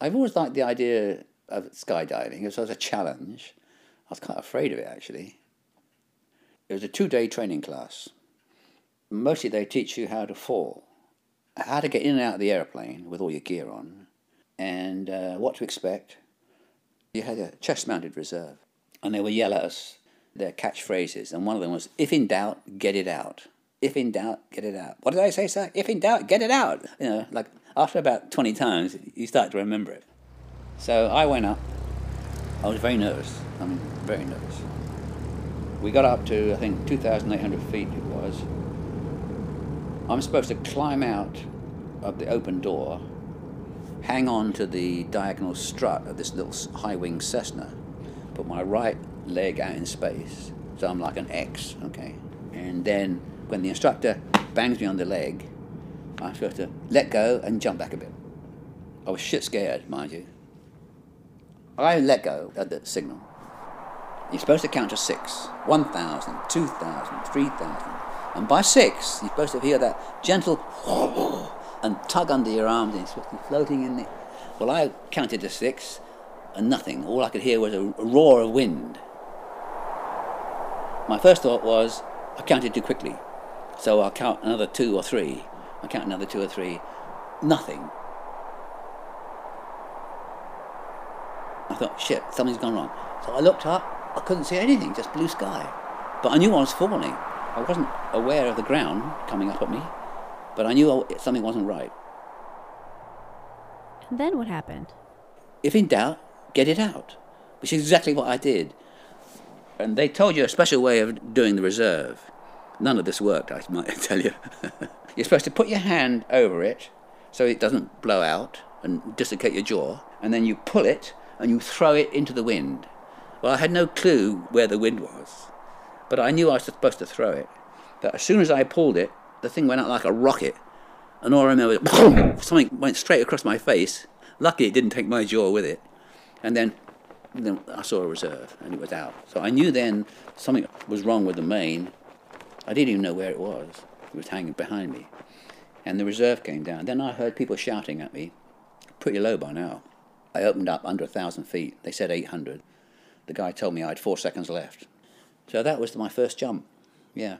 I've always liked the idea of skydiving. It was a challenge. I was quite afraid of it, actually. It was a two day training class. Mostly they teach you how to fall, how to get in and out of the airplane with all your gear on, and uh, what to expect. You had a chest mounted reserve, and they would yell at us their catchphrases, and one of them was, If in doubt, get it out. If in doubt, get it out. What did I say, sir? If in doubt, get it out. You know, like after about 20 times, you start to remember it. So I went up. I was very nervous. I mean, very nervous. We got up to, I think, 2,800 feet it was. I'm supposed to climb out of the open door, hang on to the diagonal strut of this little high wing Cessna, put my right leg out in space, so I'm like an X, okay? And then when the instructor bangs me on the leg, I'm supposed to let go and jump back a bit. I was shit scared, mind you. I let go at the signal. You're supposed to count to six 1,000, 2,000, 3,000. And by six, you're supposed to hear that gentle and tug under your arms and be floating in the. Well, I counted to six and nothing. All I could hear was a roar of wind. My first thought was, I counted too quickly. So I'll count another two or three. I count another two or three. Nothing. I thought, shit, something's gone wrong. So I looked up, I couldn't see anything, just blue sky. But I knew I was falling. I wasn't aware of the ground coming up at me, but I knew something wasn't right. And then what happened? If in doubt, get it out, which is exactly what I did. And they told you a special way of doing the reserve. None of this worked, I might tell you. You're supposed to put your hand over it so it doesn't blow out and dislocate your jaw, and then you pull it and you throw it into the wind. Well, I had no clue where the wind was, but I knew I was supposed to throw it. But as soon as I pulled it, the thing went out like a rocket, and all I remember was something went straight across my face. Lucky it didn't take my jaw with it, and then, then I saw a reserve, and it was out. So I knew then something was wrong with the main. I didn't even know where it was. It was hanging behind me, and the reserve came down. Then I heard people shouting at me, pretty low by now. I opened up under a thousand feet. They said 800. The guy told me I had four seconds left. So that was my first jump. Yeah.